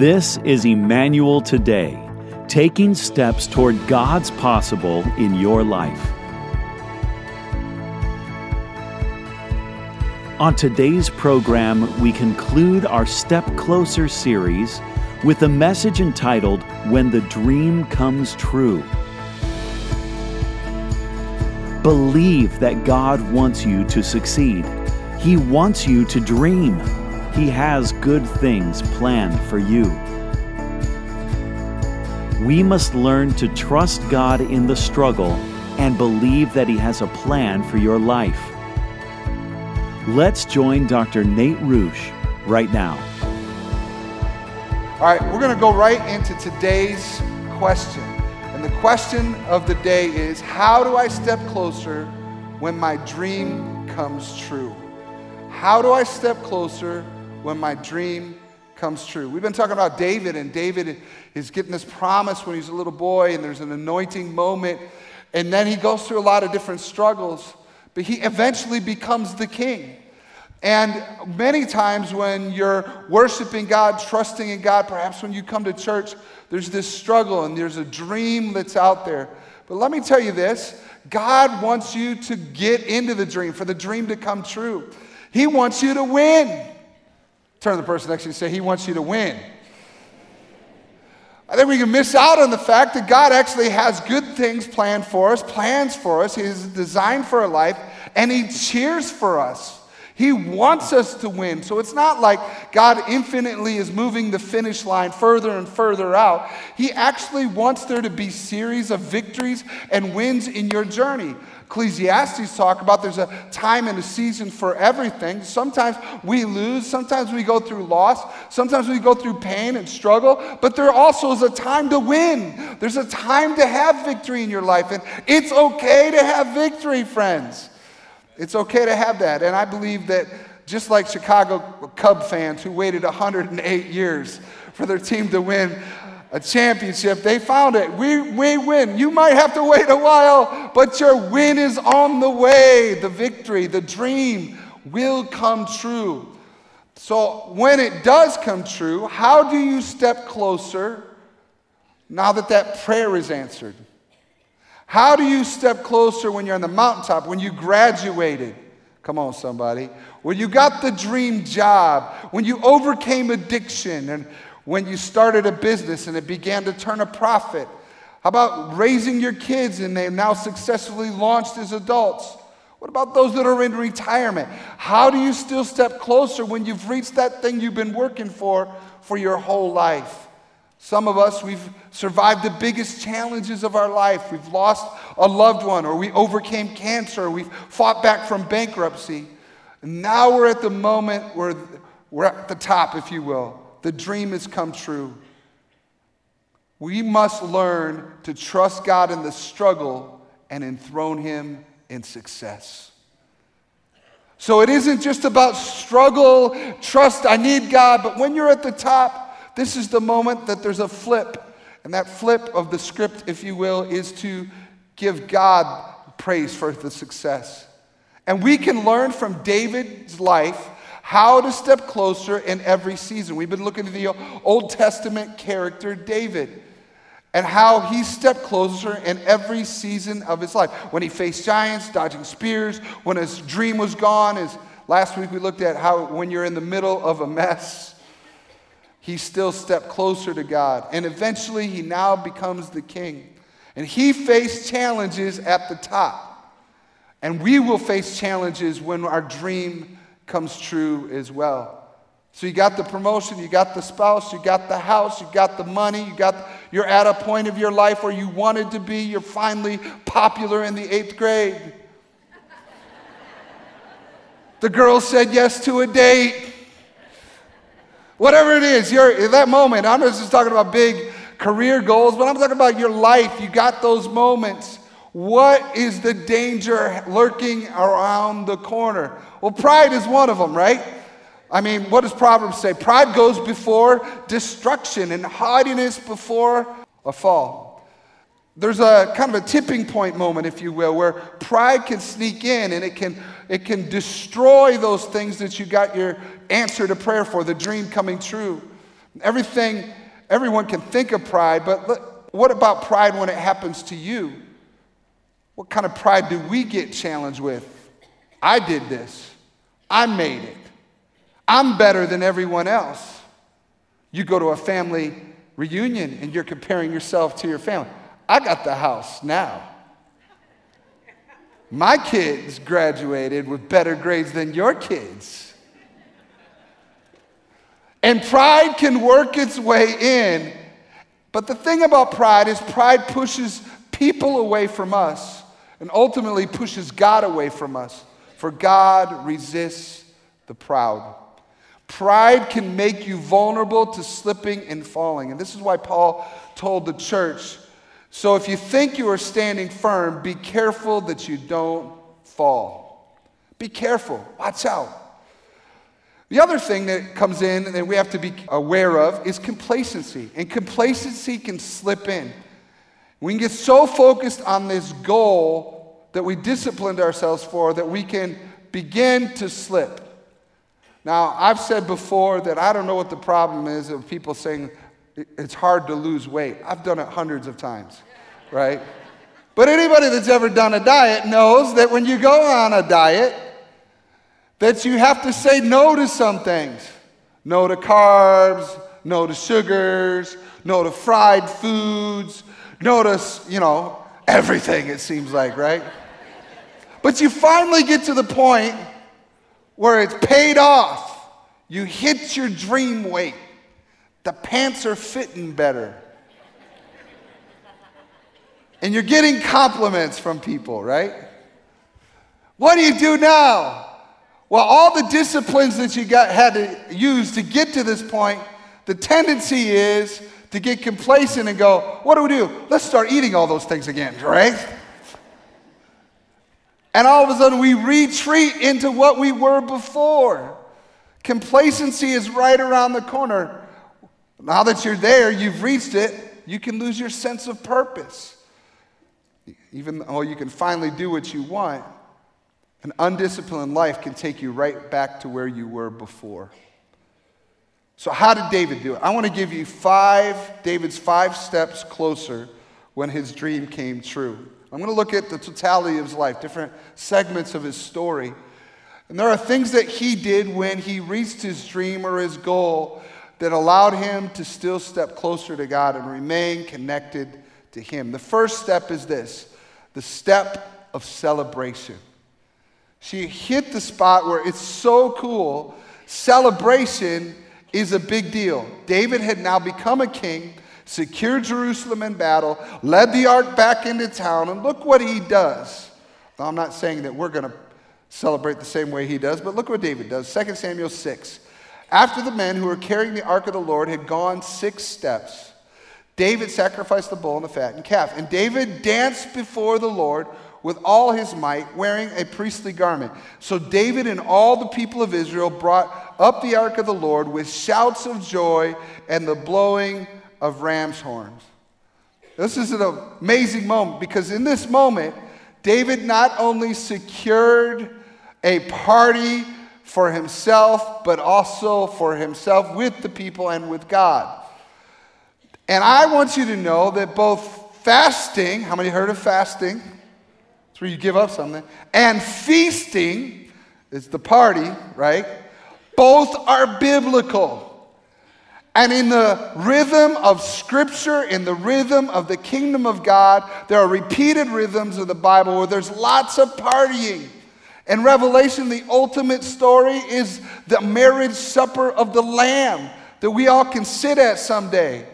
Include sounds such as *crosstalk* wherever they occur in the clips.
This is Emmanuel Today, taking steps toward God's possible in your life. On today's program, we conclude our Step Closer series with a message entitled When the Dream Comes True. Believe that God wants you to succeed. He wants you to dream. He has good things planned for you. We must learn to trust God in the struggle and believe that He has a plan for your life. Let's join Dr. Nate Ruch right now. All right, we're going to go right into today's question. And the question of the day is How do I step closer when my dream comes true? How do I step closer when my dream comes true. We've been talking about David, and David is getting this promise when he's a little boy, and there's an anointing moment, and then he goes through a lot of different struggles, but he eventually becomes the king. And many times when you're worshiping God, trusting in God, perhaps when you come to church, there's this struggle and there's a dream that's out there. But let me tell you this God wants you to get into the dream, for the dream to come true. He wants you to win. Turn to the person next to you and say, He wants you to win. I think we can miss out on the fact that God actually has good things planned for us, plans for us. He's designed for our life, and He cheers for us. He wants us to win. So it's not like God infinitely is moving the finish line further and further out. He actually wants there to be series of victories and wins in your journey. Ecclesiastes talk about there's a time and a season for everything. Sometimes we lose, sometimes we go through loss, sometimes we go through pain and struggle, but there also is a time to win. There's a time to have victory in your life, and it's okay to have victory, friends. It's okay to have that. And I believe that just like Chicago Cub fans who waited 108 years for their team to win, a championship. They found it. We, we win. You might have to wait a while, but your win is on the way. The victory, the dream will come true. So when it does come true, how do you step closer now that that prayer is answered? How do you step closer when you're on the mountaintop, when you graduated? Come on, somebody. When you got the dream job, when you overcame addiction, and when you started a business and it began to turn a profit? How about raising your kids and they've now successfully launched as adults? What about those that are in retirement? How do you still step closer when you've reached that thing you've been working for for your whole life? Some of us, we've survived the biggest challenges of our life. We've lost a loved one, or we overcame cancer, or we've fought back from bankruptcy. And now we're at the moment where we're at the top, if you will the dream has come true. We must learn to trust God in the struggle and enthrone Him in success. So it isn't just about struggle, trust, I need God, but when you're at the top, this is the moment that there's a flip. And that flip of the script, if you will, is to give God praise for the success. And we can learn from David's life how to step closer in every season. We've been looking at the Old Testament character David and how he stepped closer in every season of his life. When he faced giants, dodging spears, when his dream was gone, as last week we looked at how when you're in the middle of a mess, he still stepped closer to God. And eventually he now becomes the king. And he faced challenges at the top. And we will face challenges when our dream comes true as well. So you got the promotion, you got the spouse, you got the house, you got the money, you got you're at a point of your life where you wanted to be, you're finally popular in the 8th grade. the girl said yes to a date. Whatever it is, you're at that moment. I'm not just talking about big career goals, but I'm talking about your life. You got those moments. What is the danger lurking around the corner? Well, pride is one of them, right? I mean, what does Proverbs say? Pride goes before destruction and haughtiness before a fall. There's a kind of a tipping point moment, if you will, where pride can sneak in and it can, it can destroy those things that you got your answer to prayer for, the dream coming true. Everything, everyone can think of pride, but what about pride when it happens to you? What kind of pride do we get challenged with? I did this. I made it. I'm better than everyone else. You go to a family reunion and you're comparing yourself to your family. I got the house now. My kids graduated with better grades than your kids. And pride can work its way in. But the thing about pride is, pride pushes people away from us and ultimately pushes God away from us. For God resists the proud. Pride can make you vulnerable to slipping and falling. And this is why Paul told the church so if you think you are standing firm, be careful that you don't fall. Be careful. Watch out. The other thing that comes in that we have to be aware of is complacency. And complacency can slip in. We can get so focused on this goal that we disciplined ourselves for that we can begin to slip. Now, I've said before that I don't know what the problem is of people saying, it's hard to lose weight. I've done it hundreds of times, right? But anybody that's ever done a diet knows that when you go on a diet, that you have to say no to some things. No to carbs, no to sugars, no to fried foods, no to, you know, everything it seems like, right? But you finally get to the point where it's paid off. You hit your dream weight. The pants are fitting better. and you're getting compliments from people, right? What do you do now? Well, all the disciplines that you got, had to use to get to this point, the tendency is to get complacent and go, what do we do? Let's start eating all those things again, right? And all of a sudden we retreat into what we were before. Complacency is right around the corner. Now that you're there, you've reached it, you can lose your sense of purpose. Even though you can finally do what you want, an undisciplined life can take you right back to where you were before. So, how did David do it? I want to give you five, David's five steps closer when his dream came true. I'm going to look at the totality of his life, different segments of his story. And there are things that he did when he reached his dream or his goal that allowed him to still step closer to God and remain connected to Him. The first step is this the step of celebration. She hit the spot where it's so cool. Celebration is a big deal. David had now become a king, secured Jerusalem in battle, led the ark back into town, and look what he does. Now, I'm not saying that we're going to celebrate the same way he does, but look what David does. 2 Samuel 6. After the men who were carrying the ark of the Lord had gone six steps, David sacrificed the bull and the fattened calf. And David danced before the Lord with all his might, wearing a priestly garment. So David and all the people of Israel brought up the ark of the Lord with shouts of joy and the blowing of ram's horns. This is an amazing moment because in this moment, David not only secured a party for himself, but also for himself with the people and with God. And I want you to know that both fasting, how many heard of fasting? Where you give up something, and feasting is the party, right? Both are biblical. And in the rhythm of Scripture, in the rhythm of the kingdom of God, there are repeated rhythms of the Bible where there's lots of partying. In Revelation, the ultimate story is the marriage supper of the Lamb that we all can sit at someday.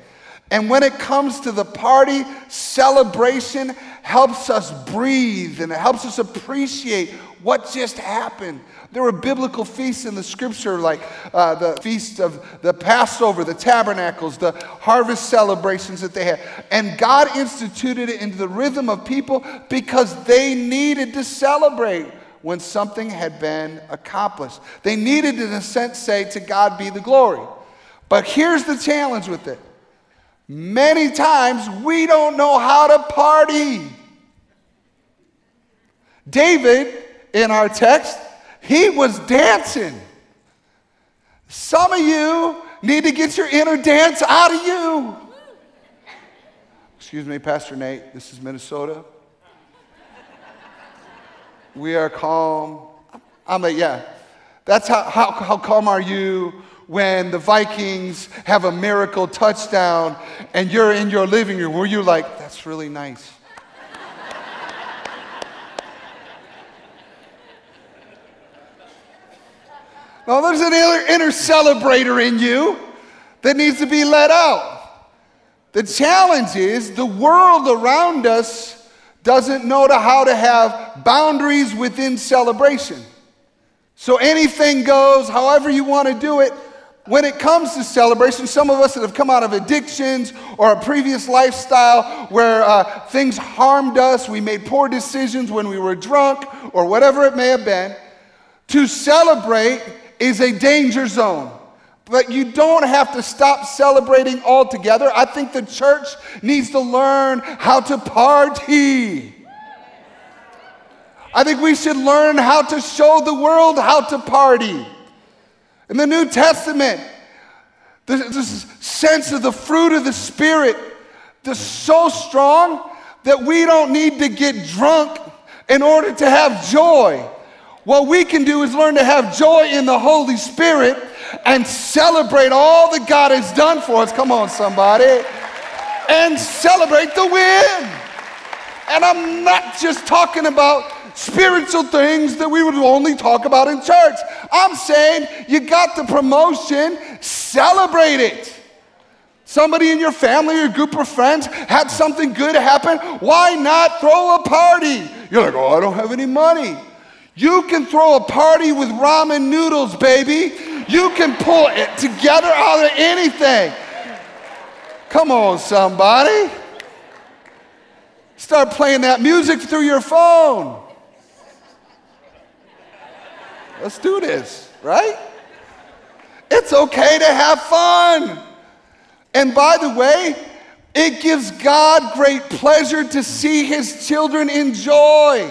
And when it comes to the party, celebration helps us breathe and it helps us appreciate what just happened. There were biblical feasts in the scripture, like uh, the feast of the Passover, the tabernacles, the harvest celebrations that they had. And God instituted it into the rhythm of people because they needed to celebrate when something had been accomplished. They needed, in a sense, say, To God be the glory. But here's the challenge with it many times we don't know how to party. David, in our text, he was dancing. Some of you need to get your inner dance out of you. Excuse me, Pastor Nate, this is Minnesota. We are calm. I'm like, yeah. That's how, how, how calm are you when the Vikings have a miracle touchdown and you're in your living room where you're like, that's really nice. *laughs* no, there's an inner, inner celebrator in you that needs to be let out. The challenge is the world around us doesn't know to how to have boundaries within celebration. So anything goes, however you want to do it. When it comes to celebration, some of us that have come out of addictions or a previous lifestyle where uh, things harmed us, we made poor decisions when we were drunk or whatever it may have been, to celebrate is a danger zone. But you don't have to stop celebrating altogether. I think the church needs to learn how to party. I think we should learn how to show the world how to party. In the New Testament, this sense of the fruit of the Spirit is so strong that we don't need to get drunk in order to have joy. What we can do is learn to have joy in the Holy Spirit and celebrate all that God has done for us. Come on, somebody. And celebrate the win. And I'm not just talking about spiritual things that we would only talk about in church. I'm saying you got the promotion, celebrate it. Somebody in your family or group of friends had something good happen. Why not throw a party? You're like, oh, I don't have any money. You can throw a party with ramen noodles, baby. You can pull it together out of anything. Come on, somebody. Start playing that music through your phone. Let's do this, right? It's okay to have fun. And by the way, it gives God great pleasure to see his children enjoy.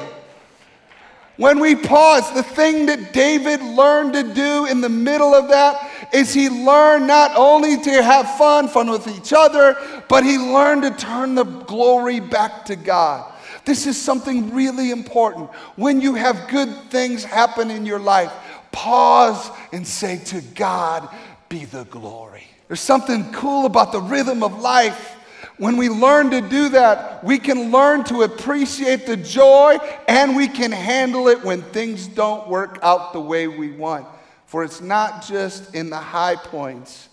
When we pause, the thing that David learned to do in the middle of that is he learned not only to have fun, fun with each other, but he learned to turn the glory back to God. This is something really important. When you have good things happen in your life, pause and say, To God be the glory. There's something cool about the rhythm of life when we learn to do that, we can learn to appreciate the joy and we can handle it when things don't work out the way we want. For it's not just in the high points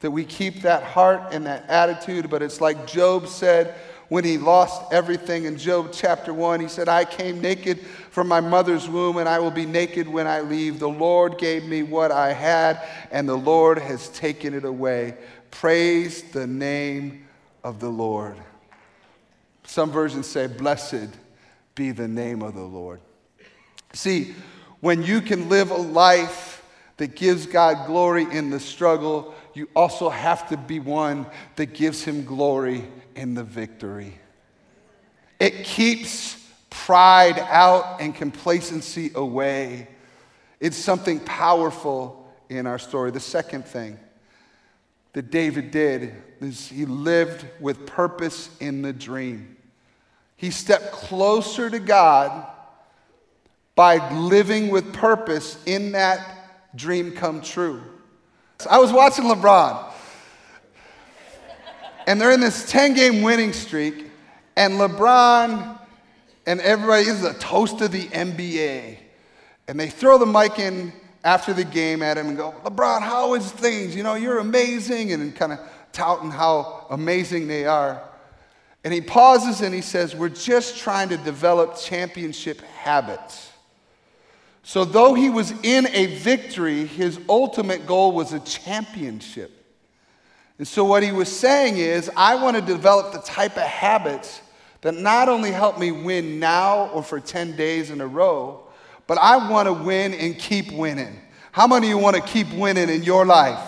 that we keep that heart and that attitude, but it's like Job said when he lost everything in Job chapter 1. He said, I came naked from my mother's womb, and I will be naked when I leave. The Lord gave me what I had, and the Lord has taken it away. Praise the name of the Lord. Some versions say, Blessed be the name of the Lord. See, when you can live a life that gives God glory in the struggle, you also have to be one that gives Him glory in the victory. It keeps pride out and complacency away. It's something powerful in our story. The second thing that David did is he lived with purpose in the dream. He stepped closer to God by living with purpose in that dream come true. I was watching LeBron, and they're in this 10 game winning streak, and LeBron and everybody is a toast of the NBA. And they throw the mic in after the game at him and go, LeBron, how is things? You know, you're amazing, and kind of touting how amazing they are. And he pauses and he says, We're just trying to develop championship habits. So, though he was in a victory, his ultimate goal was a championship. And so, what he was saying is, I want to develop the type of habits that not only help me win now or for 10 days in a row, but I want to win and keep winning. How many of you want to keep winning in your life?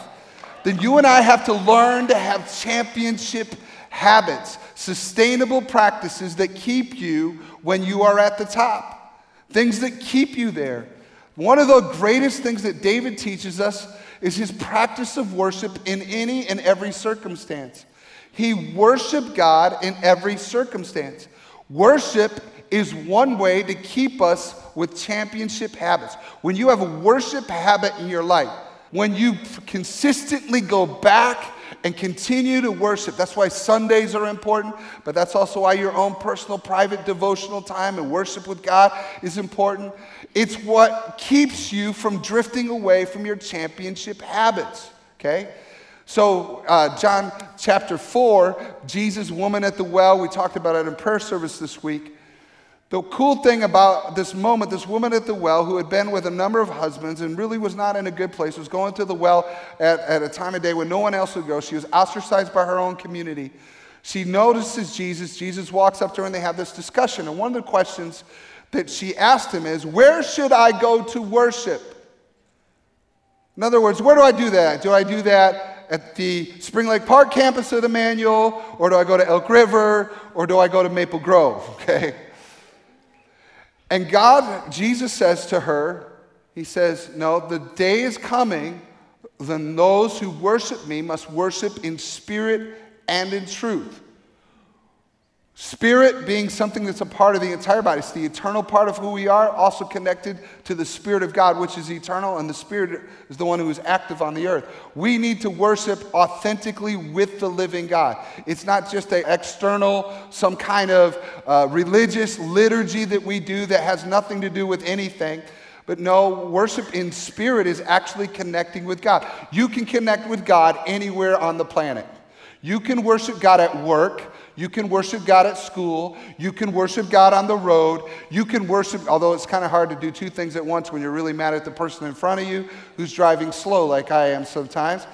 Then you and I have to learn to have championship habits, sustainable practices that keep you when you are at the top, things that keep you there. One of the greatest things that David teaches us is his practice of worship in any and every circumstance. He worshiped God in every circumstance. Worship is one way to keep us with championship habits. When you have a worship habit in your life, when you consistently go back and continue to worship. That's why Sundays are important, but that's also why your own personal, private, devotional time and worship with God is important. It's what keeps you from drifting away from your championship habits, okay? So, uh, John chapter 4, Jesus, woman at the well, we talked about it in prayer service this week. The cool thing about this moment, this woman at the well who had been with a number of husbands and really was not in a good place, was going to the well at, at a time of day when no one else would go. She was ostracized by her own community. She notices Jesus. Jesus walks up to her and they have this discussion. And one of the questions that she asked him is, Where should I go to worship? In other words, where do I do that? Do I do that at the Spring Lake Park campus of Emmanuel, or do I go to Elk River, or do I go to Maple Grove? *laughs* Okay. And God, Jesus says to her, He says, No, the day is coming, then those who worship me must worship in spirit and in truth. Spirit being something that's a part of the entire body. It's the eternal part of who we are, also connected to the Spirit of God, which is eternal, and the Spirit is the one who is active on the earth. We need to worship authentically with the living God. It's not just an external, some kind of uh, religious liturgy that we do that has nothing to do with anything. But no, worship in spirit is actually connecting with God. You can connect with God anywhere on the planet. You can worship God at work. You can worship God at school. You can worship God on the road. You can worship, although it's kind of hard to do two things at once when you're really mad at the person in front of you who's driving slow, like I am sometimes,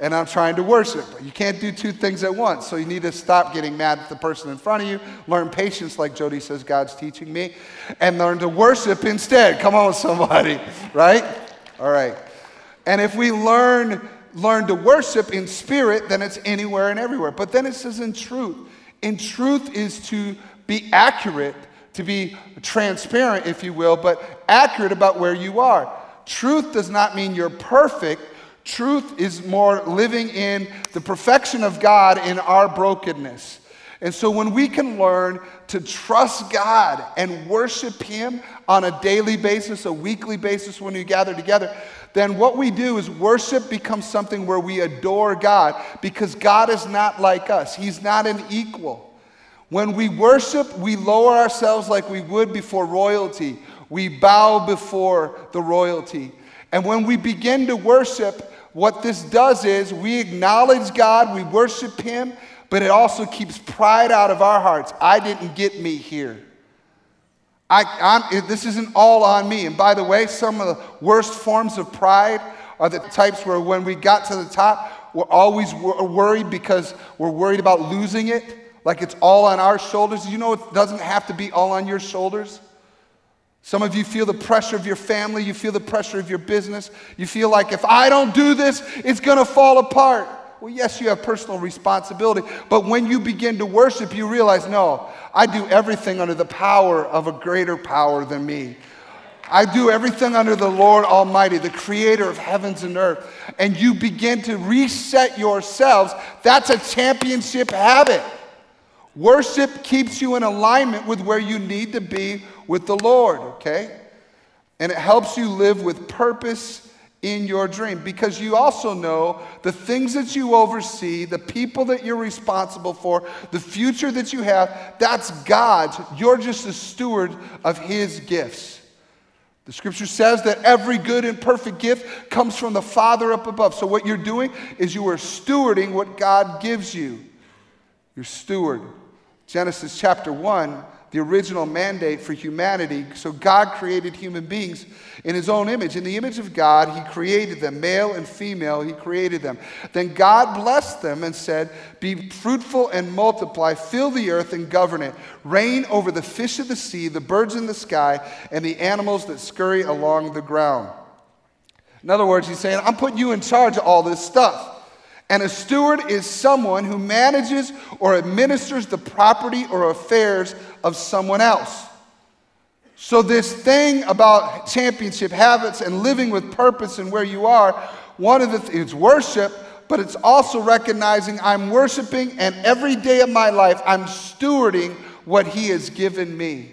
and I'm trying to worship. You can't do two things at once. So you need to stop getting mad at the person in front of you, learn patience, like Jody says God's teaching me, and learn to worship instead. Come on, somebody, *laughs* right? All right. And if we learn learn to worship in spirit, then it's anywhere and everywhere. But then it says in truth. In truth is to be accurate, to be transparent, if you will, but accurate about where you are. Truth does not mean you're perfect. Truth is more living in the perfection of God in our brokenness. And so when we can learn to trust God and worship Him on a daily basis, a weekly basis when we gather together, then what we do is worship becomes something where we adore God because God is not like us. He's not an equal. When we worship, we lower ourselves like we would before royalty. We bow before the royalty. And when we begin to worship, what this does is we acknowledge God, we worship Him, but it also keeps pride out of our hearts. I didn't get me here. I, this isn't all on me. And by the way, some of the worst forms of pride are the types where when we got to the top, we're always worried because we're worried about losing it, like it's all on our shoulders. You know, it doesn't have to be all on your shoulders. Some of you feel the pressure of your family, you feel the pressure of your business. You feel like if I don't do this, it's going to fall apart. Well, yes, you have personal responsibility, but when you begin to worship, you realize, no, I do everything under the power of a greater power than me. I do everything under the Lord Almighty, the creator of heavens and earth. And you begin to reset yourselves. That's a championship habit. Worship keeps you in alignment with where you need to be with the Lord, okay? And it helps you live with purpose in your dream because you also know the things that you oversee, the people that you're responsible for, the future that you have, that's God's. You're just a steward of His gifts. The scripture says that every good and perfect gift comes from the Father up above. So, what you're doing is you are stewarding what God gives you. You're steward. Genesis chapter 1 the original mandate for humanity. So God created human beings in his own image. In the image of God, he created them, male and female, he created them. Then God blessed them and said, Be fruitful and multiply, fill the earth and govern it, reign over the fish of the sea, the birds in the sky, and the animals that scurry along the ground. In other words, he's saying, I'm putting you in charge of all this stuff. And a steward is someone who manages or administers the property or affairs of someone else. So, this thing about championship habits and living with purpose and where you are, one of the th- it's worship, but it's also recognizing I'm worshiping, and every day of my life, I'm stewarding what He has given me.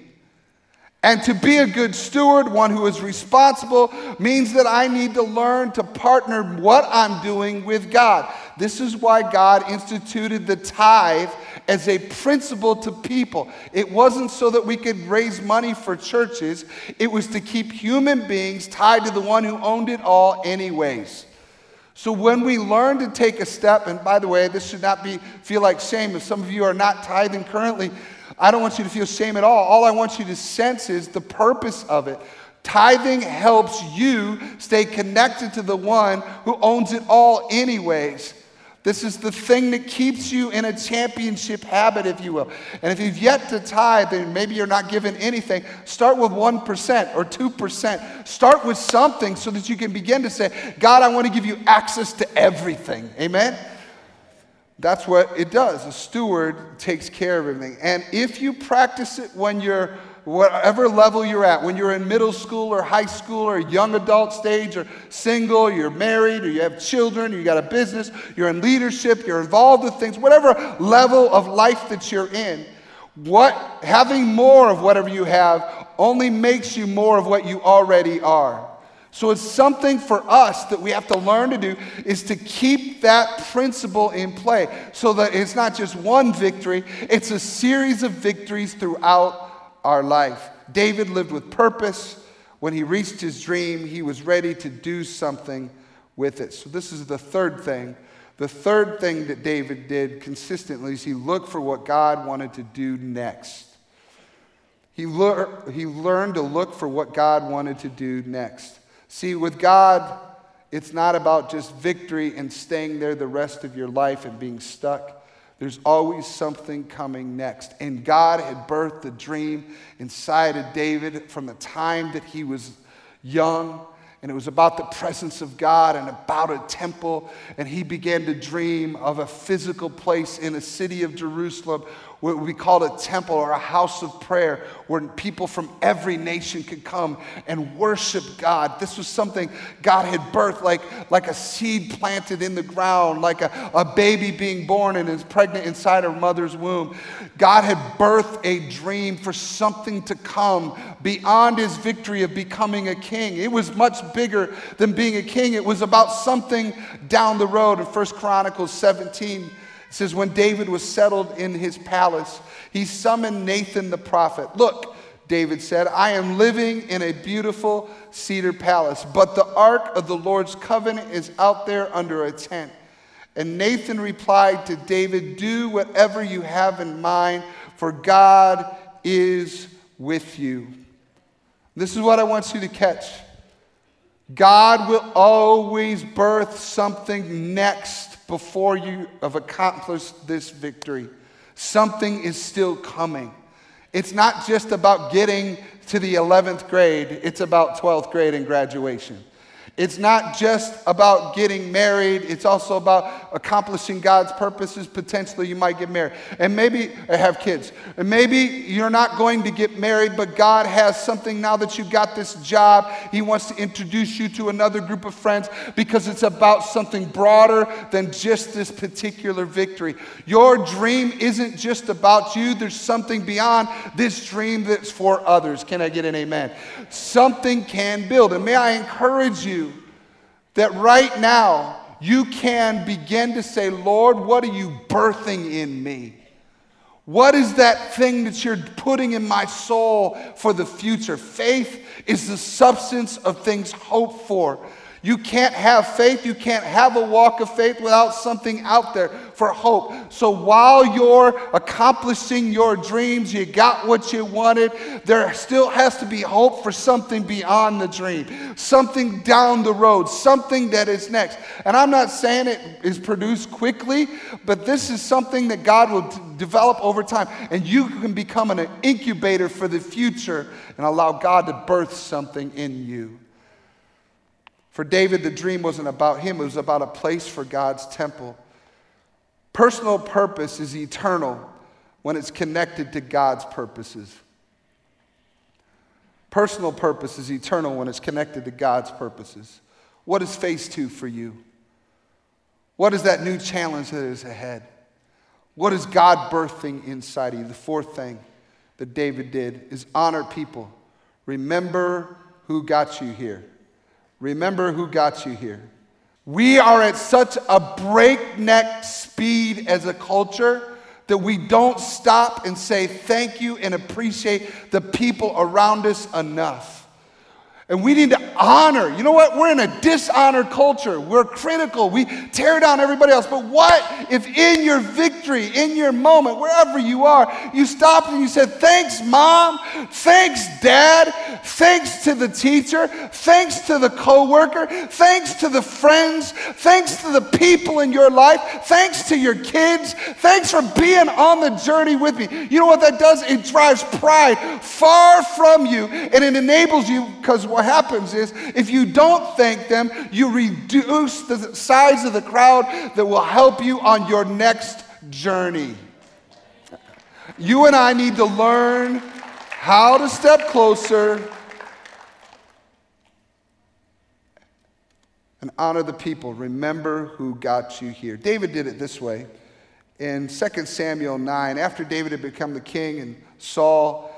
And to be a good steward, one who is responsible, means that I need to learn to partner what I'm doing with God. This is why God instituted the tithe as a principle to people. It wasn't so that we could raise money for churches, it was to keep human beings tied to the one who owned it all, anyways. So when we learn to take a step, and by the way, this should not be feel like shame if some of you are not tithing currently. I don't want you to feel shame at all. All I want you to sense is the purpose of it. Tithing helps you stay connected to the one who owns it all, anyways. This is the thing that keeps you in a championship habit, if you will. And if you've yet to tithe, then maybe you're not given anything. Start with 1% or 2%. Start with something so that you can begin to say, God, I want to give you access to everything. Amen? That's what it does. A steward takes care of everything. And if you practice it when you're whatever level you're at, when you're in middle school or high school or young adult stage or single, you're married or you have children, or you got a business, you're in leadership, you're involved with things, whatever level of life that you're in, what having more of whatever you have only makes you more of what you already are. So it's something for us that we have to learn to do is to keep that principle in play so that it's not just one victory, it's a series of victories throughout our life. David lived with purpose. When he reached his dream, he was ready to do something with it. So this is the third thing. The third thing that David did consistently is he looked for what God wanted to do next. He, lear- he learned to look for what God wanted to do next. See, with God, it's not about just victory and staying there the rest of your life and being stuck. There's always something coming next. And God had birthed the dream inside of David from the time that he was young. And it was about the presence of God and about a temple. And he began to dream of a physical place in a city of Jerusalem what we call a temple or a house of prayer where people from every nation could come and worship God. This was something God had birthed like, like a seed planted in the ground, like a, a baby being born and is pregnant inside her mother's womb. God had birthed a dream for something to come beyond his victory of becoming a king. It was much bigger than being a king. It was about something down the road in 1 Chronicles 17 it says, When David was settled in his palace, he summoned Nathan the prophet. Look, David said, I am living in a beautiful cedar palace, but the ark of the Lord's covenant is out there under a tent. And Nathan replied to David, Do whatever you have in mind, for God is with you. This is what I want you to catch. God will always birth something next before you have accomplished this victory. Something is still coming. It's not just about getting to the 11th grade, it's about 12th grade and graduation. It's not just about getting married, it's also about accomplishing God's purposes. Potentially, you might get married and maybe eh, have kids. And maybe you're not going to get married, but God has something now that you got this job. He wants to introduce you to another group of friends because it's about something broader than just this particular victory. Your dream isn't just about you, there's something beyond this dream that's for others. Can I get an amen? Something can build. And may I encourage you that right now you can begin to say, Lord, what are you birthing in me? What is that thing that you're putting in my soul for the future? Faith is the substance of things hoped for. You can't have faith, you can't have a walk of faith without something out there for hope. So while you're accomplishing your dreams, you got what you wanted, there still has to be hope for something beyond the dream, something down the road, something that is next. And I'm not saying it is produced quickly, but this is something that God will t- develop over time. And you can become an incubator for the future and allow God to birth something in you. For David, the dream wasn't about him, it was about a place for God's temple. Personal purpose is eternal when it's connected to God's purposes. Personal purpose is eternal when it's connected to God's purposes. What is phase two for you? What is that new challenge that is ahead? What is God birthing inside of you? The fourth thing that David did is honor people. Remember who got you here. Remember who got you here. We are at such a breakneck speed as a culture that we don't stop and say thank you and appreciate the people around us enough. And we need to honor. You know what? We're in a dishonored culture. We're critical. We tear down everybody else. But what if in your victory, in your moment, wherever you are, you stopped and you said, Thanks, mom. Thanks, dad. Thanks to the teacher. Thanks to the coworker. Thanks to the friends. Thanks to the people in your life. Thanks to your kids. Thanks for being on the journey with me. You know what that does? It drives pride far from you and it enables you because what happens is if you don't thank them, you reduce the size of the crowd that will help you on your next journey. You and I need to learn how to step closer and honor the people. Remember who got you here. David did it this way. In 2 Samuel 9, after David had become the king and Saul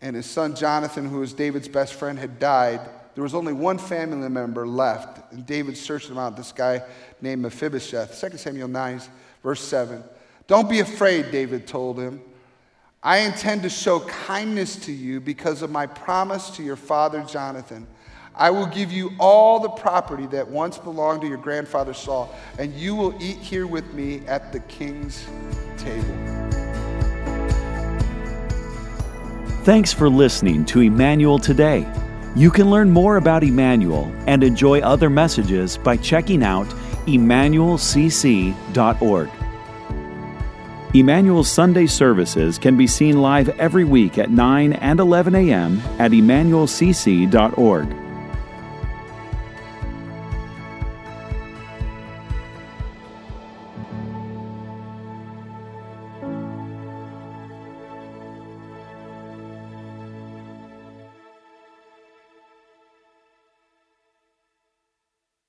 and his son Jonathan, who was David's best friend, had died, there was only one family member left. And David searched them out, this guy named Mephibosheth. 2 Samuel 9, verse 7. Don't be afraid, David told him. I intend to show kindness to you because of my promise to your father Jonathan. I will give you all the property that once belonged to your grandfather Saul, and you will eat here with me at the king's table. Thanks for listening to Emmanuel Today. You can learn more about Emmanuel and enjoy other messages by checking out emmanuelcc.org. Emmanuel's Sunday services can be seen live every week at 9 and 11 a.m. at emmanuelcc.org.